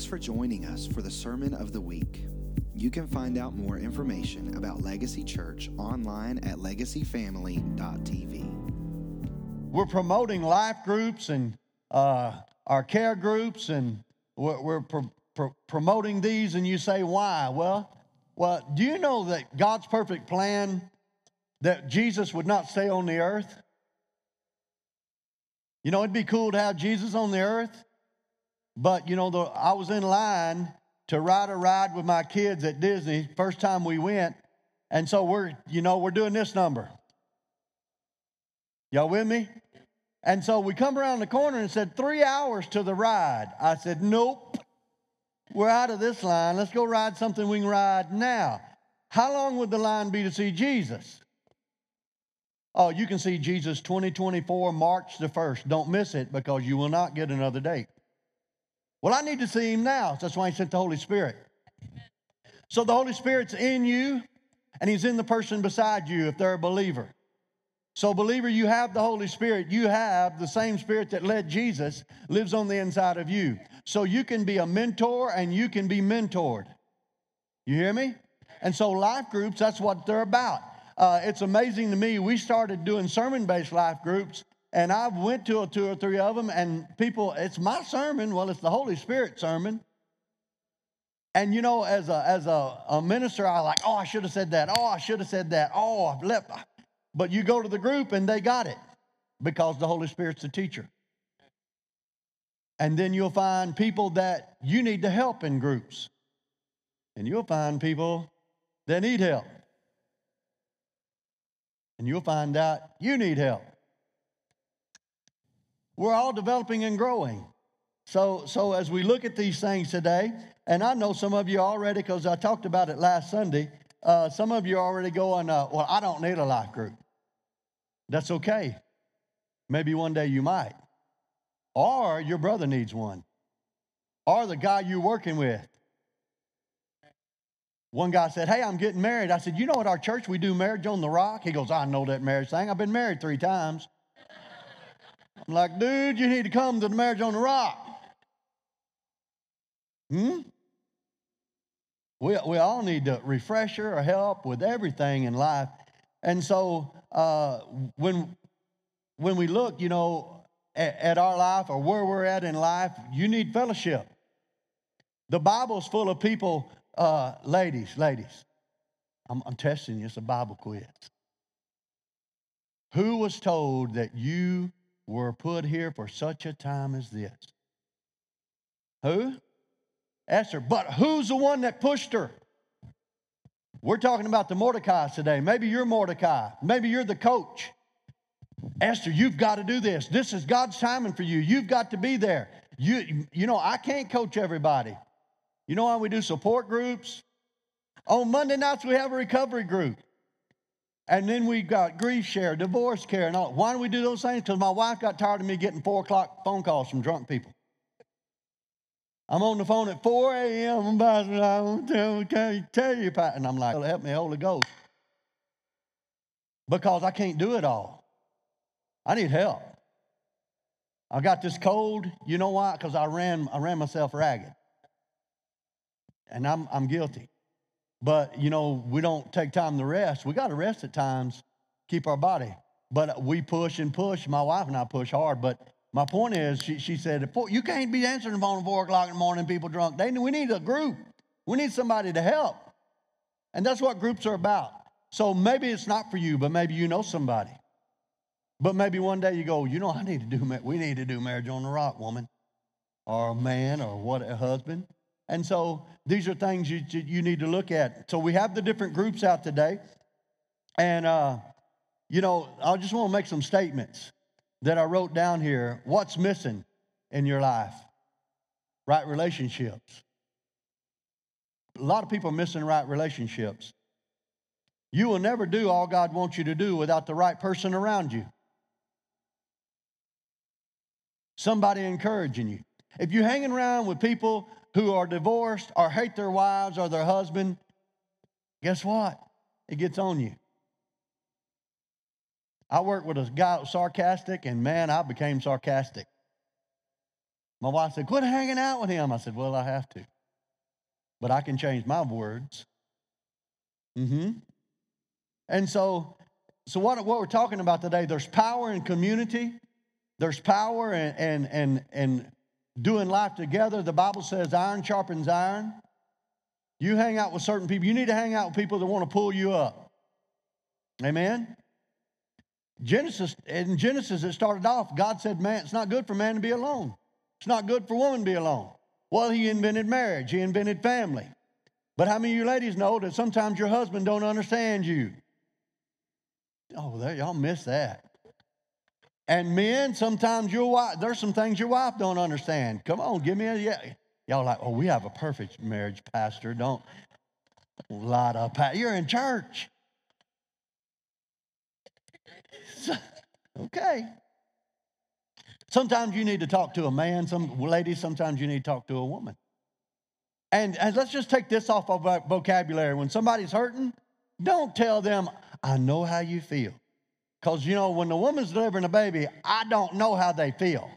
Thanks for joining us for the Sermon of the Week. You can find out more information about Legacy Church online at legacyfamily.tv. We're promoting life groups and uh, our care groups, and we're, we're pro- pro- promoting these. And you say, why? Well, well, do you know that God's perfect plan that Jesus would not stay on the earth? You know, it'd be cool to have Jesus on the earth, but you know, the, I was in line to ride a ride with my kids at Disney first time we went, and so we're, you know, we're doing this number. Y'all with me? And so we come around the corner and said, three hours to the ride. I said, nope. We're out of this line. Let's go ride something we can ride now. How long would the line be to see Jesus? Oh, you can see Jesus 2024, March the 1st. Don't miss it because you will not get another date. Well, I need to see him now. That's why he sent the Holy Spirit. So the Holy Spirit's in you, and he's in the person beside you if they're a believer. So, believer, you have the Holy Spirit. You have the same Spirit that led Jesus lives on the inside of you. So, you can be a mentor and you can be mentored. You hear me? And so, life groups, that's what they're about. Uh, it's amazing to me. We started doing sermon based life groups, and I've went to a two or three of them, and people, it's my sermon. Well, it's the Holy Spirit sermon. And you know, as a as a, a minister, I like, oh, I should have said that. Oh, I should have said that. Oh, I've left. But you go to the group and they got it because the Holy Spirit's the teacher. And then you'll find people that you need to help in groups. And you'll find people that need help. And you'll find out you need help. We're all developing and growing. So, so as we look at these things today, and I know some of you already, because I talked about it last Sunday, uh, some of you are already going, uh, well, I don't need a life group. That's okay. Maybe one day you might. Or your brother needs one. Or the guy you're working with. One guy said, Hey, I'm getting married. I said, You know at our church we do marriage on the rock? He goes, I know that marriage thing. I've been married three times. I'm like, Dude, you need to come to the marriage on the rock. Hmm? We, we all need a refresher or help with everything in life. And so uh, when, when we look, you know, at, at our life or where we're at in life, you need fellowship. The Bible's full of people, uh, ladies, ladies. I'm, I'm testing you, it's a Bible quiz. Who was told that you were put here for such a time as this? Who? Esther. But who's the one that pushed her? We're talking about the Mordecai today. Maybe you're Mordecai. Maybe you're the coach. Esther, you've got to do this. This is God's timing for you. You've got to be there. You, you know, I can't coach everybody. You know why we do support groups? On Monday nights, we have a recovery group. And then we got grief share, divorce care, and all. Why do we do those things? Because my wife got tired of me getting four o'clock phone calls from drunk people. I'm on the phone at 4 a.m. I want to tell you, Pat. And I'm like, help me, Holy Ghost. Because I can't do it all. I need help. I got this cold. You know why? Because I ran, I ran myself ragged. And I'm, I'm guilty. But, you know, we don't take time to rest. We got to rest at times, keep our body. But we push and push. My wife and I push hard, but my point is, she, she said, you can't be answering the phone at 4 o'clock in the morning, people drunk. They, we need a group. We need somebody to help. And that's what groups are about. So maybe it's not for you, but maybe you know somebody. But maybe one day you go, you know, I need to do, we need to do marriage on the rock, woman, or a man, or what, a husband. And so these are things you, you need to look at. So we have the different groups out today. And, uh, you know, I just want to make some statements that I wrote down here. What's missing in your life? Right relationships. A lot of people are missing right relationships. You will never do all God wants you to do without the right person around you. Somebody encouraging you. If you're hanging around with people who are divorced or hate their wives or their husband, guess what? It gets on you. I worked with a guy sarcastic, and man, I became sarcastic. My wife said, Quit hanging out with him. I said, Well, I have to. But I can change my words. Mm-hmm. And so, so what, what we're talking about today, there's power in community. There's power and and and in doing life together. The Bible says iron sharpens iron. You hang out with certain people. You need to hang out with people that want to pull you up. Amen. Genesis, in Genesis, it started off, God said, Man, it's not good for man to be alone. It's not good for woman to be alone. Well, he invented marriage, he invented family. But how many of you ladies know that sometimes your husband don't understand you? Oh, there, y'all miss that. And men, sometimes your wife, there's some things your wife don't understand. Come on, give me a yeah. Y'all like, oh, we have a perfect marriage, Pastor. Don't lie to You're in church. okay. Sometimes you need to talk to a man, some ladies, sometimes you need to talk to a woman. And, and let's just take this off of vocabulary. When somebody's hurting, don't tell them, I know how you feel. Because, you know, when the woman's delivering a baby, I don't know how they feel.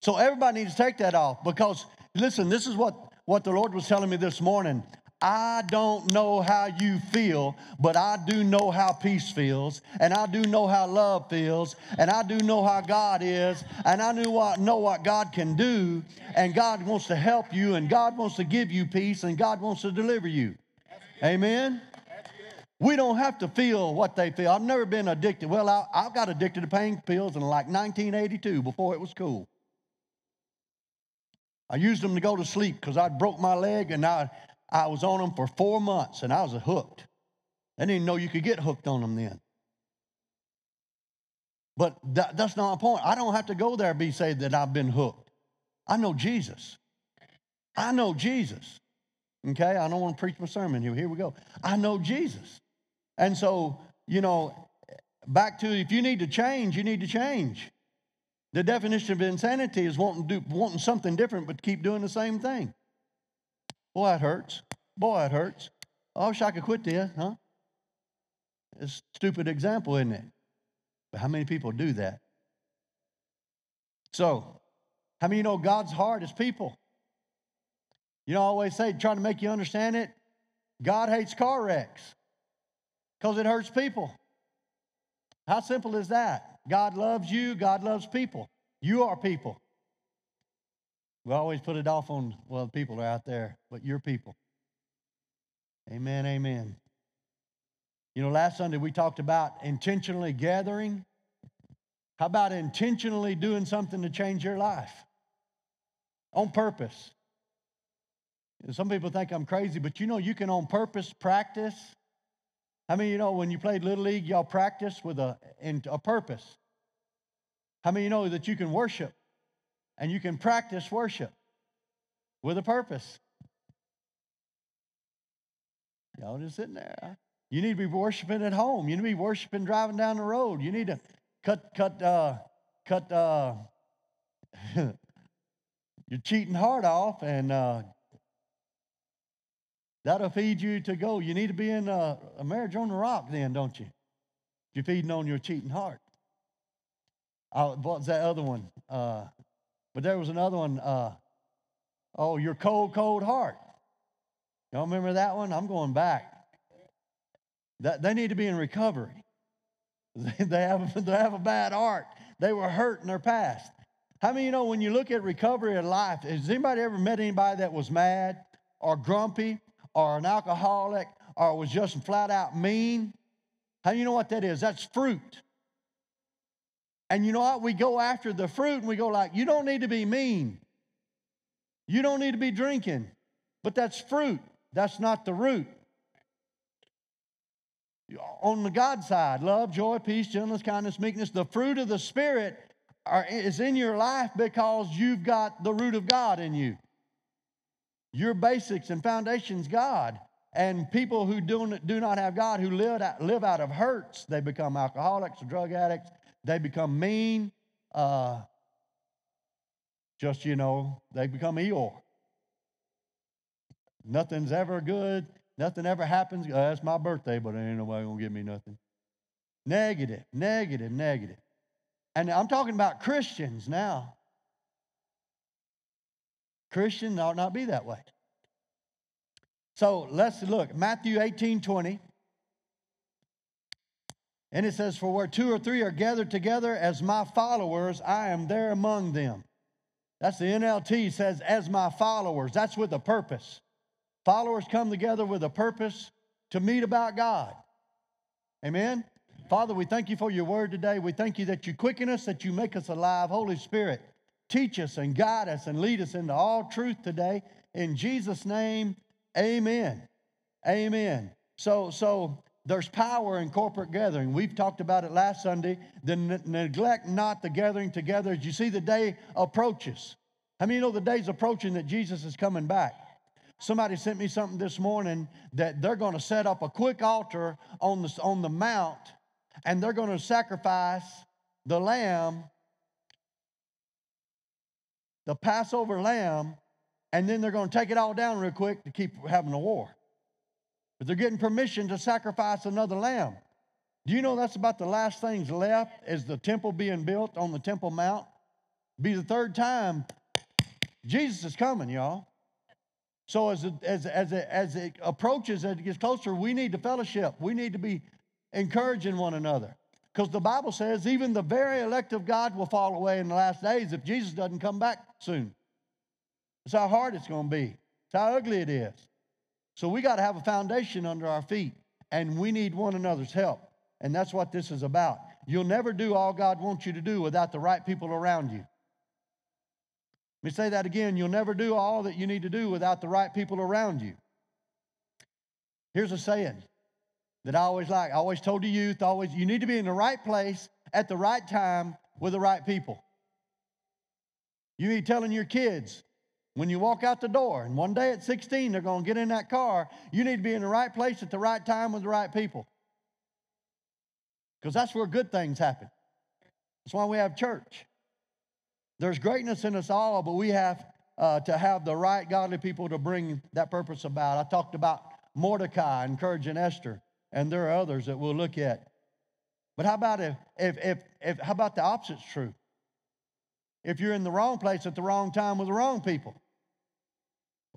So everybody needs to take that off because, listen, this is what, what the Lord was telling me this morning. I don't know how you feel, but I do know how peace feels, and I do know how love feels, and I do know how God is, and I know what, know what God can do, and God wants to help you, and God wants to give you peace, and God wants to deliver you. Amen? We don't have to feel what they feel. I've never been addicted. Well, I, I got addicted to pain pills in like 1982 before it was cool. I used them to go to sleep because I broke my leg and I, I was on them for four months and I was hooked. I didn't know you could get hooked on them then. But that, that's not my point. I don't have to go there and be say that I've been hooked. I know Jesus. I know Jesus. Okay, I don't want to preach my sermon here. Here we go. I know Jesus. And so, you know, back to if you need to change, you need to change. The definition of insanity is wanting, do, wanting something different but keep doing the same thing. Boy, it hurts. Boy, it hurts. I wish I could quit this, huh? It's a stupid example, isn't it? But how many people do that? So, how many you know God's heart is people? You know, I always say, trying to make you understand it, God hates car wrecks because it hurts people. How simple is that? God loves you, God loves people. You are people. We always put it off on, well, people are out there, but you're people. Amen, amen. You know, last Sunday we talked about intentionally gathering. How about intentionally doing something to change your life on purpose? Some people think I'm crazy, but you know, you can on purpose practice how many you know when you played Little League, y'all practiced with a, in, a purpose? How many you know that you can worship and you can practice worship with a purpose? Y'all just sitting there. You need to be worshiping at home. You need to be worshiping driving down the road. You need to cut, cut, uh, cut uh, your cheating heart off and uh, That'll feed you to go. You need to be in a, a marriage on the rock, then, don't you? You're feeding on your cheating heart. I, what's that other one? Uh, but there was another one. Uh, oh, your cold, cold heart. Y'all remember that one? I'm going back. That, they need to be in recovery. They have, they have a bad heart. They were hurt in their past. How many you know when you look at recovery in life, has anybody ever met anybody that was mad or grumpy or an alcoholic or was just flat out mean. How do you know what that is? That's fruit. And you know what? We go after the fruit and we go like, you don't need to be mean. You don't need to be drinking. But that's fruit. That's not the root. On the God side, love, joy, peace, gentleness, kindness, meekness, the fruit of the Spirit are, is in your life because you've got the root of God in you. Your basics and foundations God. And people who do, do not have God, who live out, live out of hurts, they become alcoholics, or drug addicts, they become mean. Uh, just, you know, they become Eeyore. Nothing's ever good. Nothing ever happens. Uh, that's my birthday, but ain't nobody gonna give me nothing. Negative, negative, negative. And I'm talking about Christians now. Christian ought not be that way. So let's look. Matthew 18 20. And it says, For where two or three are gathered together as my followers, I am there among them. That's the NLT says, as my followers. That's with a purpose. Followers come together with a purpose to meet about God. Amen? Father, we thank you for your word today. We thank you that you quicken us, that you make us alive. Holy Spirit, teach us and guide us and lead us into all truth today. In Jesus' name, amen. Amen. So, so there's power in corporate gathering. We've talked about it last Sunday. Then neglect not the gathering together as you see the day approaches. How many you know the day's approaching that Jesus is coming back? Somebody sent me something this morning that they're going to set up a quick altar on the, on the mount and they're going to sacrifice the lamb, the Passover lamb, and then they're going to take it all down real quick to keep having a war. But they're getting permission to sacrifice another lamb. Do you know that's about the last things left is the temple being built on the Temple Mount? Be the third time Jesus is coming, y'all. So as it, as, as, it, as it approaches, as it gets closer, we need to fellowship. We need to be encouraging one another. Because the Bible says even the very elect of God will fall away in the last days if Jesus doesn't come back soon. That's how hard it's going to be. It's how ugly it is. So we got to have a foundation under our feet, and we need one another's help. And that's what this is about. You'll never do all God wants you to do without the right people around you. Let me say that again. You'll never do all that you need to do without the right people around you. Here's a saying that I always like. I always told the youth, always, you need to be in the right place at the right time with the right people. You need telling your kids, when you walk out the door, and one day at 16 they're going to get in that car, you need to be in the right place at the right time with the right people. Because that's where good things happen. That's why we have church. There's greatness in us all, but we have uh, to have the right godly people to bring that purpose about. I talked about Mordecai encouraging Esther, and there are others that we'll look at. But how about if, if, if, if how about the opposite's true? If you're in the wrong place at the wrong time with the wrong people,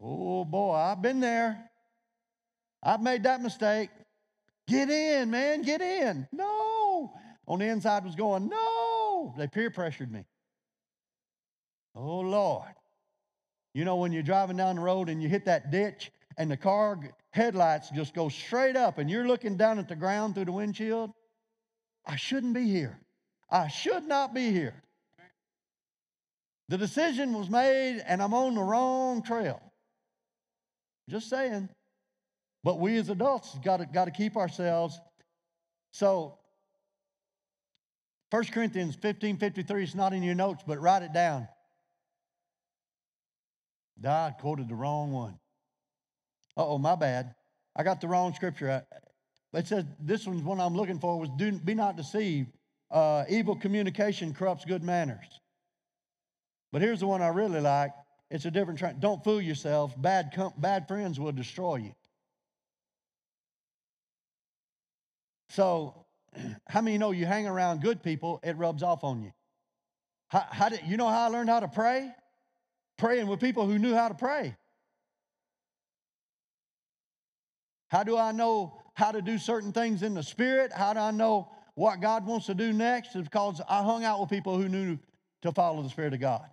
Oh boy, I've been there. I've made that mistake. Get in, man, get in. No. On the inside was going, no. They peer pressured me. Oh Lord. You know, when you're driving down the road and you hit that ditch and the car headlights just go straight up and you're looking down at the ground through the windshield, I shouldn't be here. I should not be here. The decision was made and I'm on the wrong trail. Just saying. But we as adults got to, got to keep ourselves. So 1 Corinthians 15 53 is not in your notes, but write it down. God quoted the wrong one. Oh, my bad. I got the wrong scripture. It says this one's one I'm looking for was do be not deceived. Uh, evil communication corrupts good manners. But here's the one I really like. It's a different trend. Don't fool yourself. Bad, bad friends will destroy you. So, how many know you hang around good people, it rubs off on you? How, how did, you know how I learned how to pray? Praying with people who knew how to pray. How do I know how to do certain things in the spirit? How do I know what God wants to do next? Because I hung out with people who knew to follow the Spirit of God.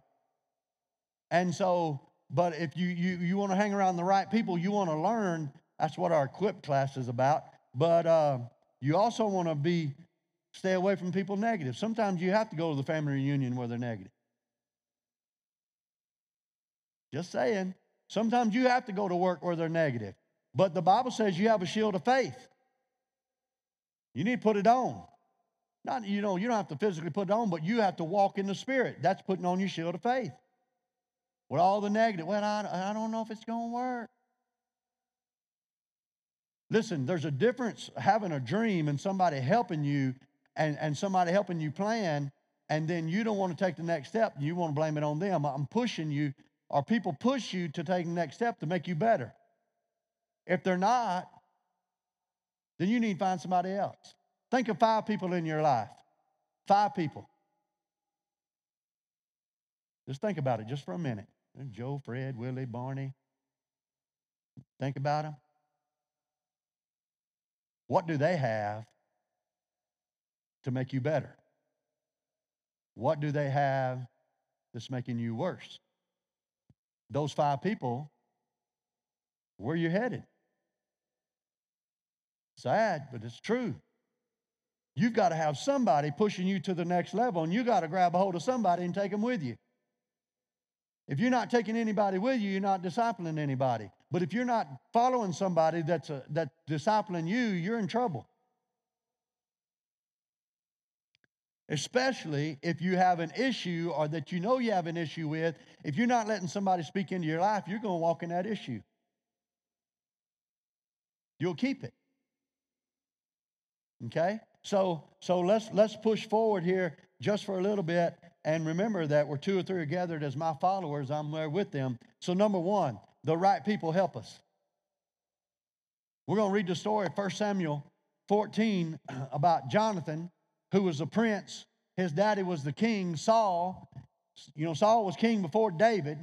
And so, but if you, you, you want to hang around the right people, you want to learn, that's what our equip class is about. But uh, you also want to be, stay away from people negative. Sometimes you have to go to the family reunion where they're negative. Just saying. Sometimes you have to go to work where they're negative. But the Bible says you have a shield of faith. You need to put it on. Not, you know, you don't have to physically put it on, but you have to walk in the spirit. That's putting on your shield of faith. With all the negative, well, I, I don't know if it's going to work. Listen, there's a difference having a dream and somebody helping you and, and somebody helping you plan, and then you don't want to take the next step. You want to blame it on them. I'm pushing you, or people push you to take the next step to make you better. If they're not, then you need to find somebody else. Think of five people in your life. Five people. Just think about it just for a minute. Joe, Fred, Willie, Barney. Think about them. What do they have to make you better? What do they have that's making you worse? Those five people, where are you headed? Sad, but it's true. You've got to have somebody pushing you to the next level, and you got to grab a hold of somebody and take them with you. If you're not taking anybody with you, you're not discipling anybody. But if you're not following somebody that's, a, that's discipling you, you're in trouble. Especially if you have an issue or that you know you have an issue with, if you're not letting somebody speak into your life, you're going to walk in that issue. You'll keep it. Okay? So so let's let's push forward here just for a little bit and remember that where two or three are gathered as my followers, I'm there with them. So number one, the right people help us. We're going to read the story of 1 Samuel 14 about Jonathan, who was a prince. His daddy was the king, Saul. You know, Saul was king before David,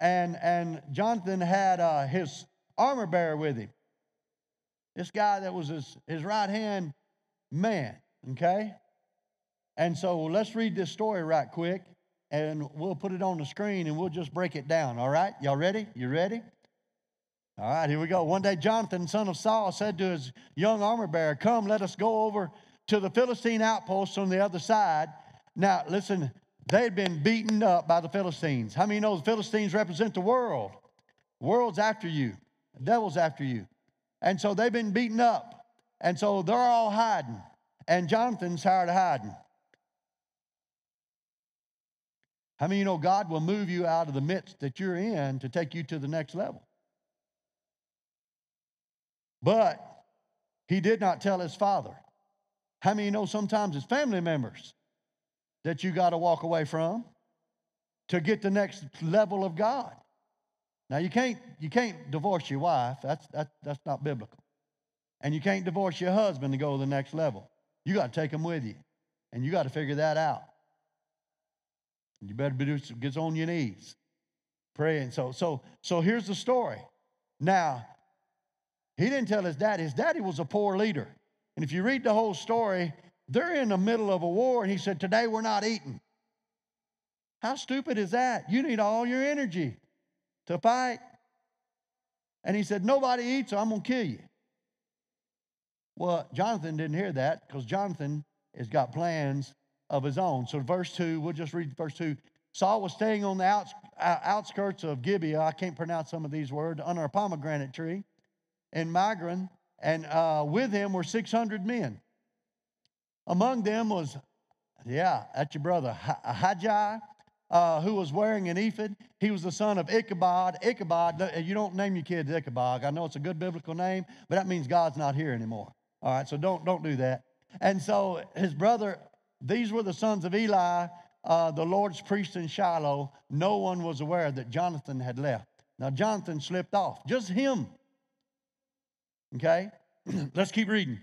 and and Jonathan had uh, his armor bearer with him. This guy that was his, his right hand man, okay? And so let's read this story right quick and we'll put it on the screen and we'll just break it down, all right? Y'all ready? You ready? All right, here we go. One day, Jonathan, son of Saul, said to his young armor bearer, Come, let us go over to the Philistine outpost on the other side. Now, listen, they had been beaten up by the Philistines. How many know the Philistines represent the world? World's after you, the devil's after you. And so they've been beaten up. And so they're all hiding. And Jonathan's tired of hiding. How many you know God will move you out of the midst that you're in to take you to the next level? But he did not tell his father. How many you know sometimes it's family members that you got to walk away from to get the next level of God? Now you can't you can't divorce your wife. That's that, that's not biblical. And you can't divorce your husband to go to the next level. You got to take them with you. And you got to figure that out. You better be get on your knees. Praying. So so so here's the story. Now, he didn't tell his dad. His daddy was a poor leader. And if you read the whole story, they're in the middle of a war, and he said, Today we're not eating. How stupid is that? You need all your energy to fight. And he said, Nobody eats, so I'm going to kill you. Well, Jonathan didn't hear that because Jonathan has got plans of his own. So, verse 2, we'll just read verse 2. Saul was staying on the uh, outskirts of Gibeah. I can't pronounce some of these words, under a pomegranate tree in Migron, and uh, with him were 600 men. Among them was, yeah, that's your brother, Ahijah, uh, who was wearing an ephod. He was the son of Ichabod. Ichabod, you don't name your kids Ichabod. I know it's a good biblical name, but that means God's not here anymore. All right, so don't, don't do that. And so his brother, these were the sons of Eli, uh, the Lord's priest in Shiloh. No one was aware that Jonathan had left. Now, Jonathan slipped off, just him. Okay, let's keep reading.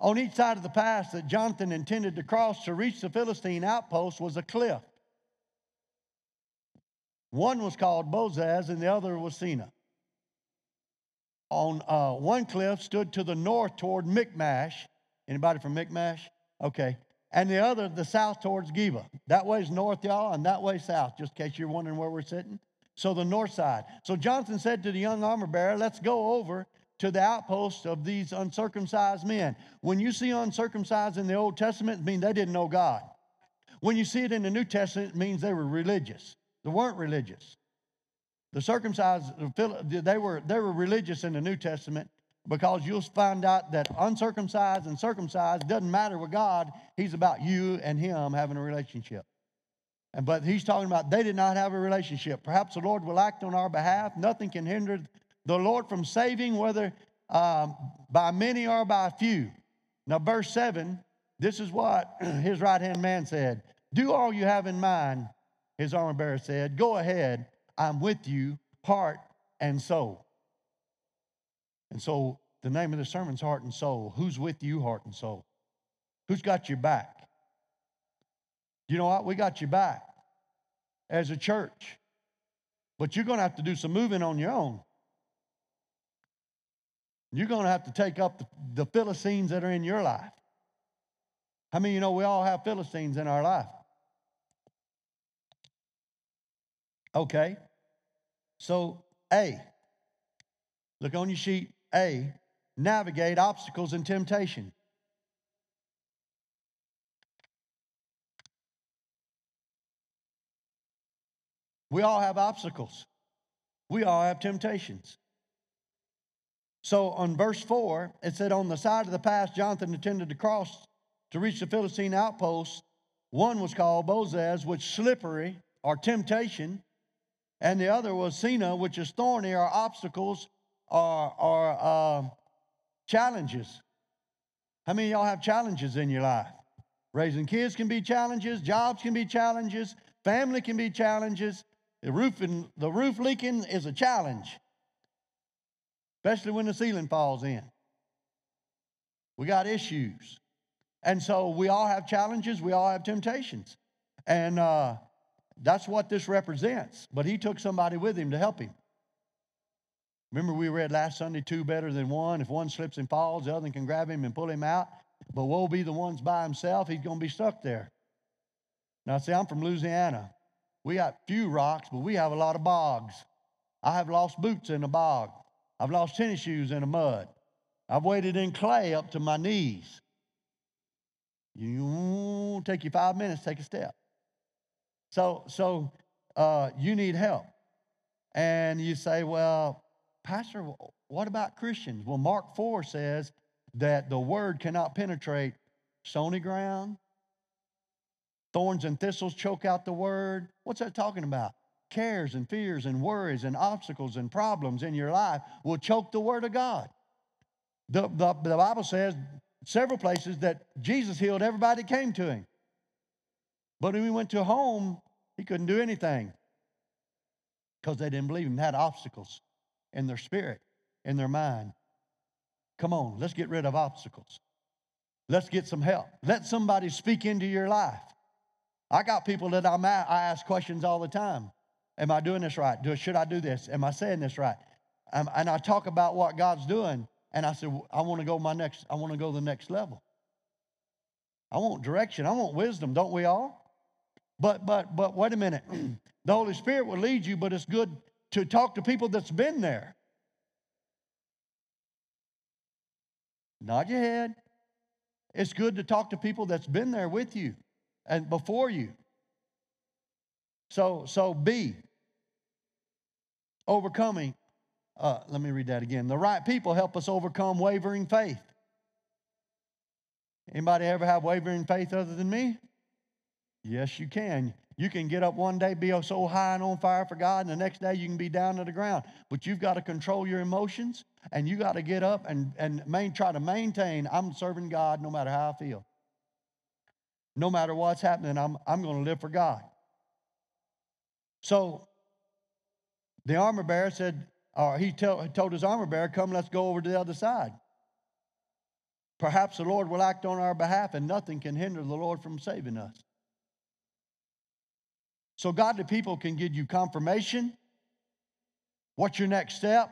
On each side of the pass that Jonathan intended to cross to reach the Philistine outpost was a cliff. One was called Bozez and the other was Seneh. On uh, one cliff stood to the north toward Michmash. Anybody from Michmash? Okay. And the other, the south towards Geba. That way's north, y'all, and that way south, just in case you're wondering where we're sitting. So the north side. So Jonathan said to the young armor bearer, Let's go over to the outpost of these uncircumcised men. When you see uncircumcised in the Old Testament, it means they didn't know God. When you see it in the New Testament, it means they were religious. They weren't religious. The circumcised, they were, they were religious in the New Testament because you'll find out that uncircumcised and circumcised doesn't matter with God. He's about you and Him having a relationship. And but He's talking about they did not have a relationship. Perhaps the Lord will act on our behalf. Nothing can hinder the Lord from saving, whether um, by many or by few. Now, verse 7, this is what his right hand man said Do all you have in mind, his armor bearer said. Go ahead, I'm with you, heart and soul. And so the name of the sermon's heart and soul. Who's with you, heart and soul? Who's got your back? You know what? We got your back as a church. But you're going to have to do some moving on your own. You're going to have to take up the, the Philistines that are in your life. How many you know we all have Philistines in our life? Okay. So, A, look on your sheet. A, navigate obstacles and temptation. We all have obstacles. We all have temptations. So on verse 4, it said, On the side of the pass, Jonathan intended to cross to reach the Philistine outpost. One was called Bozez, which slippery or temptation, and the other was Seneh, which is thorny or obstacles or, or uh, challenges. How many of y'all have challenges in your life? Raising kids can be challenges, jobs can be challenges, family can be challenges. The roof, and, the roof leaking is a challenge, especially when the ceiling falls in. We got issues. And so we all have challenges, we all have temptations. And uh, that's what this represents. But he took somebody with him to help him. Remember, we read last Sunday two better than one. If one slips and falls, the other can grab him and pull him out. But woe be the one's by himself, he's going to be stuck there. Now, see, I'm from Louisiana. We got few rocks, but we have a lot of bogs. I have lost boots in a bog. I've lost tennis shoes in the mud. I've waded in clay up to my knees. You take you five minutes, take a step. So, so uh, you need help. And you say, well, Pastor, what about Christians? Well, Mark 4 says that the word cannot penetrate stony ground. Thorns and thistles choke out the word. What's that talking about? Cares and fears and worries and obstacles and problems in your life will choke the word of God. The, the, the Bible says several places that Jesus healed everybody that came to him. But when he went to home, he couldn't do anything because they didn't believe him, had obstacles in their spirit, in their mind. Come on, let's get rid of obstacles. Let's get some help. Let somebody speak into your life. I got people that I'm at, I ask questions all the time. Am I doing this right? Do, should I do this? Am I saying this right? Um, and I talk about what God's doing, and I said, I want to go my next, I want to go the next level. I want direction. I want wisdom, don't we all? But but but wait a minute. the Holy Spirit will lead you, but it's good to talk to people that's been there. Nod your head. It's good to talk to people that's been there with you and before you. So, so B, overcoming. Uh, let me read that again. The right people help us overcome wavering faith. Anybody ever have wavering faith other than me? Yes, you can. You can get up one day, be so high and on fire for God, and the next day you can be down to the ground. But you've got to control your emotions, and you got to get up and, and main, try to maintain I'm serving God no matter how I feel. No matter what's happening, I'm, I'm going to live for God. So the armor bearer said, or he tell, told his armor bearer, Come, let's go over to the other side. Perhaps the Lord will act on our behalf, and nothing can hinder the Lord from saving us. So, godly people can give you confirmation. What's your next step?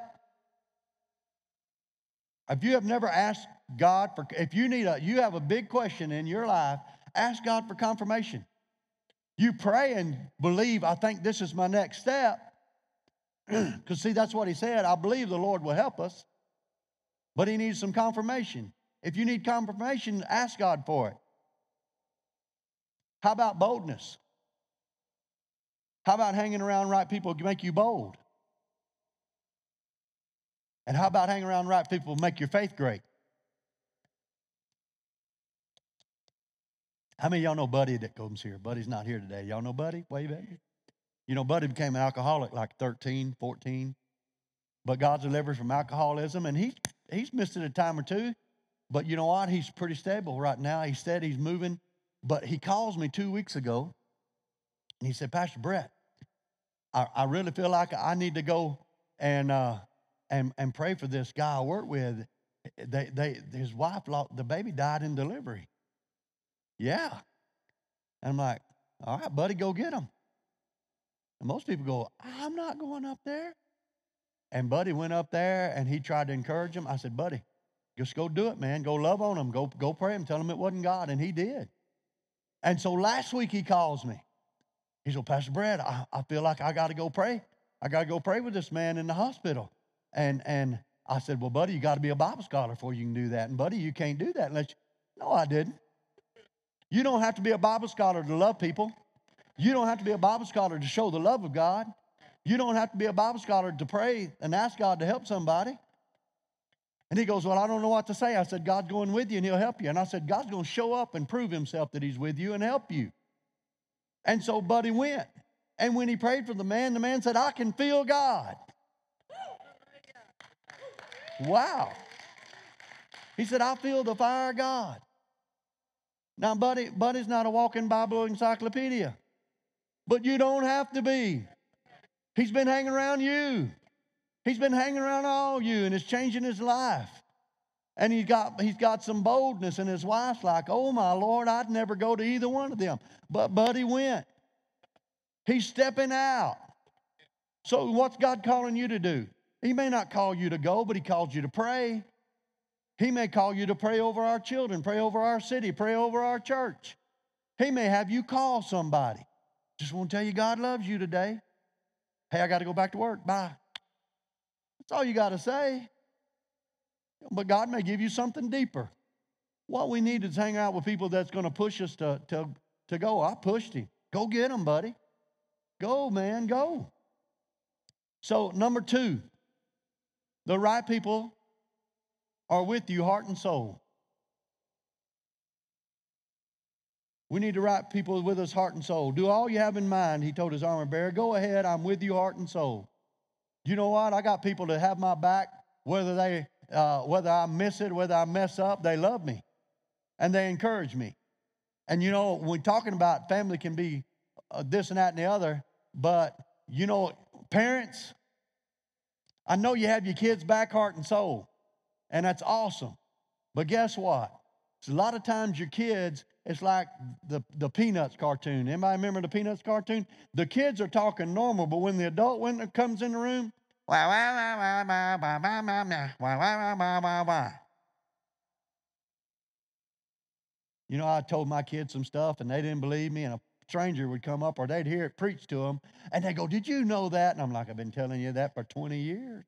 If you have never asked God for, if you need a, you have a big question in your life, ask God for confirmation. You pray and believe, I think this is my next step. Because, see, that's what he said. I believe the Lord will help us, but he needs some confirmation. If you need confirmation, ask God for it. How about boldness? How about hanging around right people make you bold? And how about hanging around right people make your faith great? How many y'all know Buddy that comes here? Buddy's not here today. Y'all know Buddy? Me. You know, Buddy became an alcoholic like 13, 14. But God's delivered from alcoholism, and he, he's missed it a time or two. But you know what? He's pretty stable right now. He said he's moving. But he calls me two weeks ago, and he said, Pastor Brett, I, I really feel like I need to go and uh, and and pray for this guy I work with. They they his wife the baby died in delivery. Yeah, and I'm like, all right, buddy, go get him. And most people go, I'm not going up there. And Buddy went up there and he tried to encourage him. I said, Buddy, just go do it, man. Go love on him. Go, go pray him. Tell him it wasn't God. And he did. And so last week he calls me. He said, Pastor Brad, I, I feel like I got to go pray. I got to go pray with this man in the hospital. And, and I said, Well, buddy, you got to be a Bible scholar before you can do that. And, buddy, you can't do that unless you. No, I didn't. You don't have to be a Bible scholar to love people. You don't have to be a Bible scholar to show the love of God. You don't have to be a Bible scholar to pray and ask God to help somebody. And he goes, Well, I don't know what to say. I said, God's going with you and he'll help you. And I said, God's going to show up and prove himself that he's with you and help you. And so Buddy went. And when he prayed for the man, the man said, I can feel God. Wow. He said, I feel the fire of God. Now, Buddy, Buddy's not a walking Bible encyclopedia, but you don't have to be. He's been hanging around you. He's been hanging around all you, and it's changing his life. And he's got, he's got some boldness, and his wife's like, Oh, my Lord, I'd never go to either one of them. But Buddy went. He's stepping out. So, what's God calling you to do? He may not call you to go, but He calls you to pray. He may call you to pray over our children, pray over our city, pray over our church. He may have you call somebody. Just want to tell you God loves you today. Hey, I got to go back to work. Bye. That's all you got to say. But God may give you something deeper. What we need is hang out with people that's going to push us to, to, to go. I pushed him. Go get him, buddy. Go, man, go. So, number two, the right people are with you, heart and soul. We need the right people with us, heart and soul. Do all you have in mind, he told his armor bearer. Go ahead, I'm with you, heart and soul. You know what? I got people that have my back, whether they uh, whether I miss it, whether I mess up, they love me and they encourage me. And you know, when talking about family can be uh, this and that and the other, but you know, parents, I know you have your kids' back, heart, and soul, and that's awesome. But guess what? a lot of times your kids, it's like the, the Peanuts cartoon. Anybody remember the Peanuts cartoon? The kids are talking normal, but when the adult when comes in the room, You know, I told my kids some stuff and they didn't believe me, and a stranger would come up or they'd hear it preached to them, and they go, Did you know that? And I'm like, I've been telling you that for 20 years.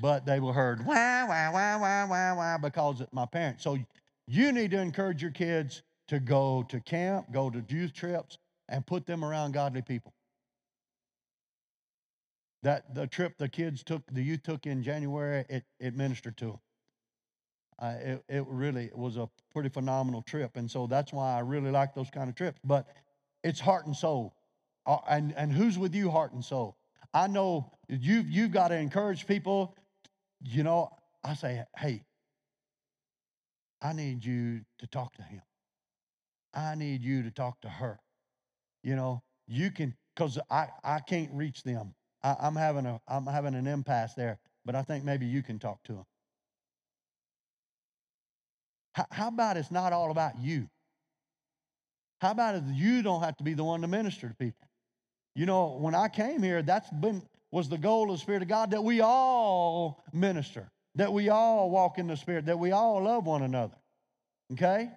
But they were heard, wah, wah, wah, wah, wah, wah, because of my parents. So you need to encourage your kids to go to camp, go to youth trips, and put them around godly people. That the trip the kids took, the youth took in January, it, it ministered to them. Uh, it, it really was a pretty phenomenal trip. And so that's why I really like those kind of trips. But it's heart and soul. Uh, and, and who's with you, heart and soul? I know you've, you've got to encourage people. You know, I say, hey, I need you to talk to him. I need you to talk to her. You know, you can, because I, I can't reach them. I, I'm having a I'm having an impasse there, but I think maybe you can talk to them. How, how about it's not all about you? How about it you don't have to be the one to minister to people? You know, when I came here, that's been was the goal of the Spirit of God that we all minister, that we all walk in the Spirit, that we all love one another. Okay?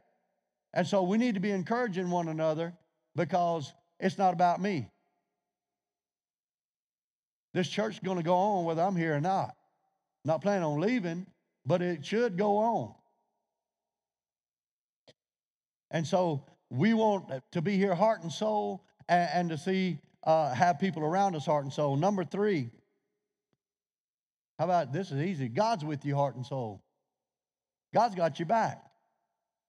And so we need to be encouraging one another because it's not about me. This church is going to go on whether I'm here or not. Not planning on leaving, but it should go on. And so we want to be here heart and soul and, and to see, uh, have people around us heart and soul. Number three, how about this is easy? God's with you heart and soul. God's got your back.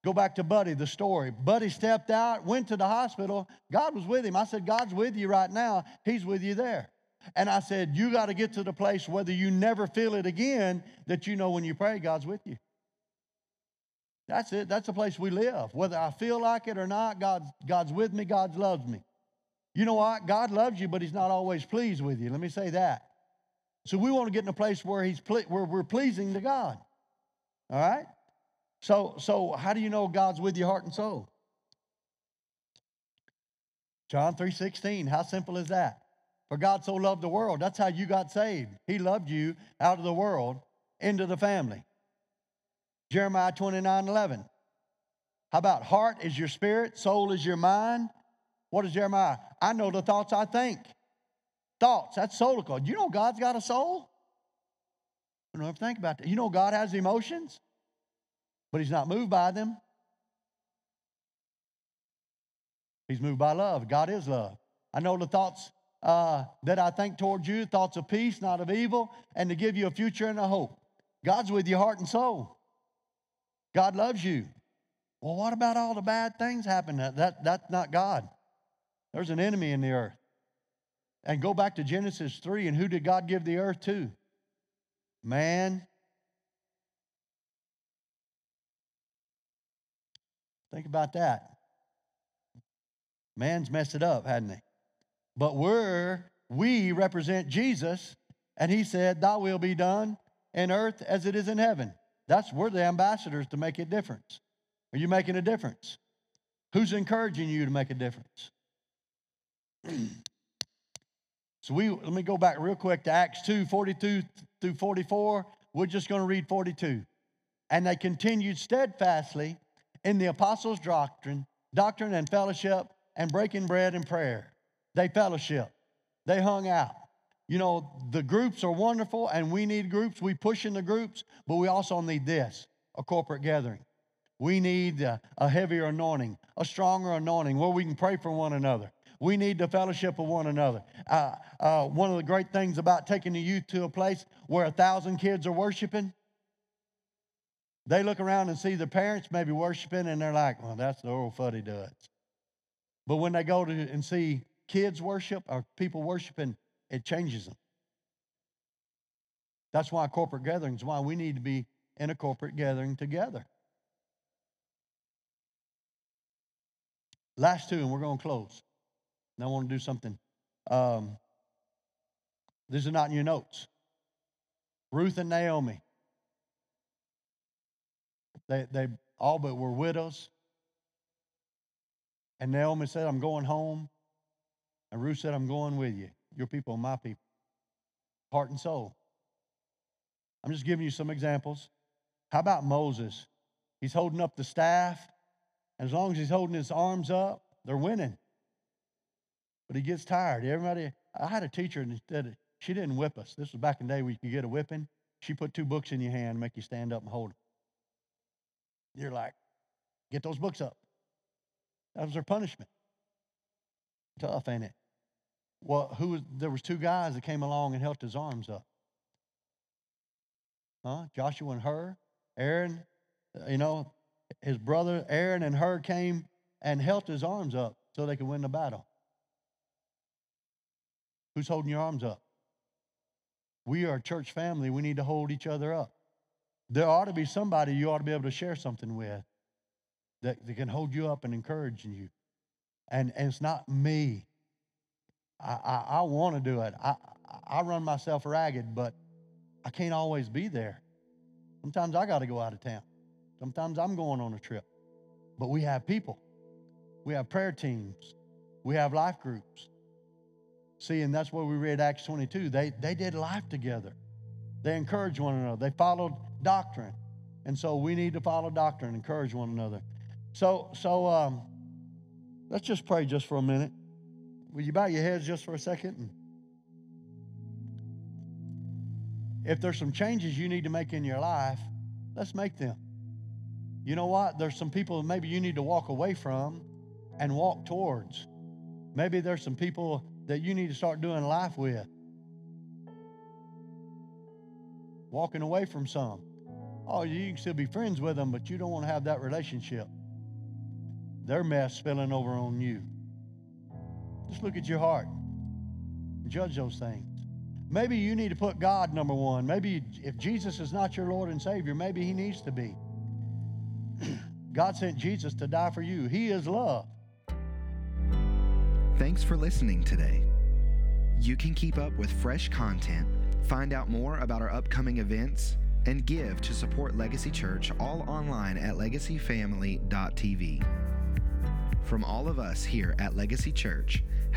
Go back to Buddy, the story. Buddy stepped out, went to the hospital. God was with him. I said, God's with you right now. He's with you there. And I said, You got to get to the place, whether you never feel it again, that you know when you pray, God's with you. That's it. That's the place we live. Whether I feel like it or not, God's, God's with me, God loves me. You know what? God loves you, but He's not always pleased with you. Let me say that. So we want to get in a place where, he's ple- where we're pleasing to God. All right? So, so how do you know God's with your heart and soul? John 3:16. How simple is that? For God so loved the world. That's how you got saved. He loved you out of the world into the family. Jeremiah 29 11. How about heart is your spirit, soul is your mind? What is Jeremiah? I know the thoughts I think. Thoughts, that's soulical. You know God's got a soul? I don't ever think about that. You know God has emotions, but He's not moved by them. He's moved by love. God is love. I know the thoughts uh, that I think towards you, thoughts of peace, not of evil, and to give you a future and a hope. God's with your heart and soul. God loves you. Well, what about all the bad things happening? That, that's not God. There's an enemy in the earth. And go back to Genesis 3, and who did God give the earth to? Man. Think about that. Man's messed it up, hadn't he? But we're, we represent Jesus, and he said, Thy will be done in earth as it is in heaven. That's we're the ambassadors to make a difference. Are you making a difference? Who's encouraging you to make a difference? so we let me go back real quick to Acts 2, 42 through 44. We're just going to read 42. And they continued steadfastly in the apostles' doctrine, doctrine and fellowship, and breaking bread and prayer. They fellowship. They hung out. You know, the groups are wonderful and we need groups. We push in the groups, but we also need this a corporate gathering. We need a, a heavier anointing, a stronger anointing where we can pray for one another. We need the fellowship of one another. Uh, uh, one of the great things about taking the youth to a place where a thousand kids are worshiping, they look around and see the parents maybe worshiping and they're like, well, that's the old fuddy duds. But when they go to and see kids worship or people worshiping it changes them. That's why corporate gatherings, why we need to be in a corporate gathering together. Last two, and we're going to close. Now I want to do something. Um, these are not in your notes. Ruth and Naomi. They, they all but were widows. And Naomi said, I'm going home. And Ruth said, I'm going with you. Your people are my people, heart and soul. I'm just giving you some examples. How about Moses? He's holding up the staff. As long as he's holding his arms up, they're winning. But he gets tired. Everybody, I had a teacher and instead she didn't whip us. This was back in the day where you could get a whipping. She put two books in your hand and make you stand up and hold them. You're like, get those books up. That was her punishment. Tough, ain't it? Well, who was, there was two guys that came along and held his arms up. Huh? Joshua and Hur, Aaron, uh, you know, his brother Aaron and Hur came and held his arms up so they could win the battle. Who's holding your arms up? We are a church family. We need to hold each other up. There ought to be somebody you ought to be able to share something with that, that can hold you up and encourage you. And, and it's not me. I, I, I want to do it. I, I run myself ragged, but I can't always be there. Sometimes I got to go out of town. Sometimes I'm going on a trip. But we have people. We have prayer teams. We have life groups. See, and that's what we read Acts 22. They, they did life together. They encouraged one another. They followed doctrine. And so we need to follow doctrine, encourage one another. So, so um, let's just pray just for a minute. Will you bow your heads just for a second? If there's some changes you need to make in your life, let's make them. You know what? There's some people maybe you need to walk away from and walk towards. Maybe there's some people that you need to start doing life with. Walking away from some. Oh, you can still be friends with them, but you don't want to have that relationship. Their mess spilling over on you. Just look at your heart. And judge those things. Maybe you need to put God number one. Maybe if Jesus is not your Lord and Savior, maybe He needs to be. God sent Jesus to die for you. He is love. Thanks for listening today. You can keep up with fresh content, find out more about our upcoming events, and give to support Legacy Church all online at legacyfamily.tv. From all of us here at Legacy Church,